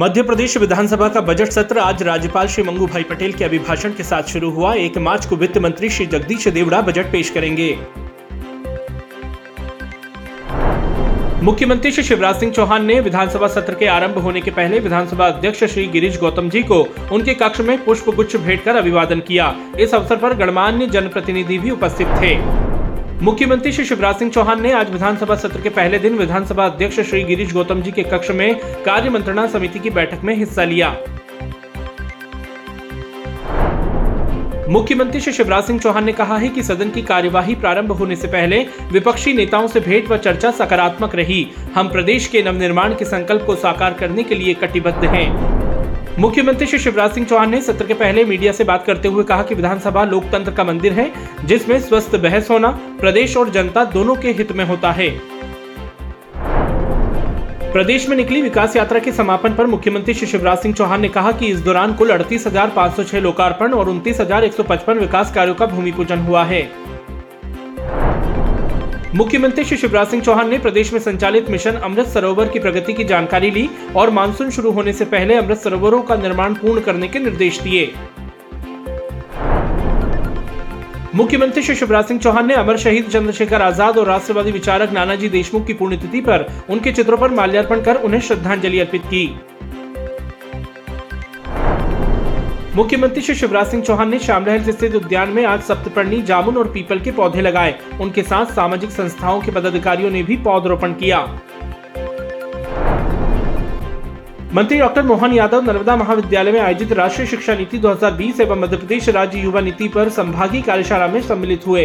मध्य प्रदेश विधानसभा का बजट सत्र आज राज्यपाल श्री मंगू भाई पटेल के अभिभाषण के साथ शुरू हुआ। एक मार्च को वित्त मंत्री श्री जगदीश देवड़ा बजट पेश करेंगे। मुख्यमंत्री श्री शिवराज सिंह चौहान ने विधानसभा सत्र के आरंभ होने के पहले विधानसभा अध्यक्ष श्री गिरीश गौतम जी को उनके कक्ष में पुष्प गुच्छ भेंट कर अभिवादन किया। इस अवसर पर गणमान्य जनप्रतिनिधि भी उपस्थित थे। मुख्यमंत्री श्री शिवराज सिंह चौहान ने आज विधानसभा सत्र के पहले दिन विधानसभा अध्यक्ष श्री गिरीश गौतम जी के कक्ष में कार्य मंत्रणा समिति की बैठक में हिस्सा लिया। मुख्यमंत्री श्री शिवराज सिंह चौहान ने कहा है कि सदन की कार्यवाही प्रारंभ होने से पहले विपक्षी नेताओं से भेंट व चर्चा सकारात्मक रही। हम प्रदेश के नवनिर्माण के संकल्प को साकार करने के लिए कटिबद्ध हैं। मुख्यमंत्री श्री शिवराज सिंह चौहान ने सत्र के पहले मीडिया से बात करते हुए कहा कि विधानसभा लोकतंत्र का मंदिर है, जिसमें स्वस्थ बहस होना, प्रदेश और जनता दोनों के हित में होता है। प्रदेश में निकली विकास यात्रा के समापन पर मुख्यमंत्री श्री शिवराज सिंह चौहान ने कहा कि इस दौरान कुल अड़तीस लोकार्पण और उनतीस विकास कार्यों का भूमि पूजन हुआ है। मुख्यमंत्री श्री शिवराज सिंह चौहान ने प्रदेश में संचालित मिशन अमृत सरोवर की प्रगति की जानकारी ली और मानसून शुरू होने से पहले अमृत सरोवरों का निर्माण पूर्ण करने के निर्देश दिए। मुख्यमंत्री श्री शिवराज सिंह चौहान ने अमर शहीद चंद्रशेखर आज़ाद और राष्ट्रवादी विचारक नानाजी देशमुख की पुण्यतिथि पर उनके चित्रों पर माल्यार्पण कर उन्हें श्रद्धांजलि अर्पित की। मुख्यमंत्री श्री शिवराज सिंह चौहान ने श्यामलहर स्थित उद्यान में आज सप्तपर्णी, जामुन और पीपल के पौधे लगाए। उनके साथ सामाजिक संस्थाओं के पदाधिकारियों ने भी पौधरोपण किया। मंत्री डॉक्टर मोहन यादव नर्मदा महाविद्यालय में आयोजित राष्ट्रीय शिक्षा नीति 2020 एवं मध्य प्रदेश राज्य युवा नीति पर संभागीय कार्यशाला में सम्मिलित हुए।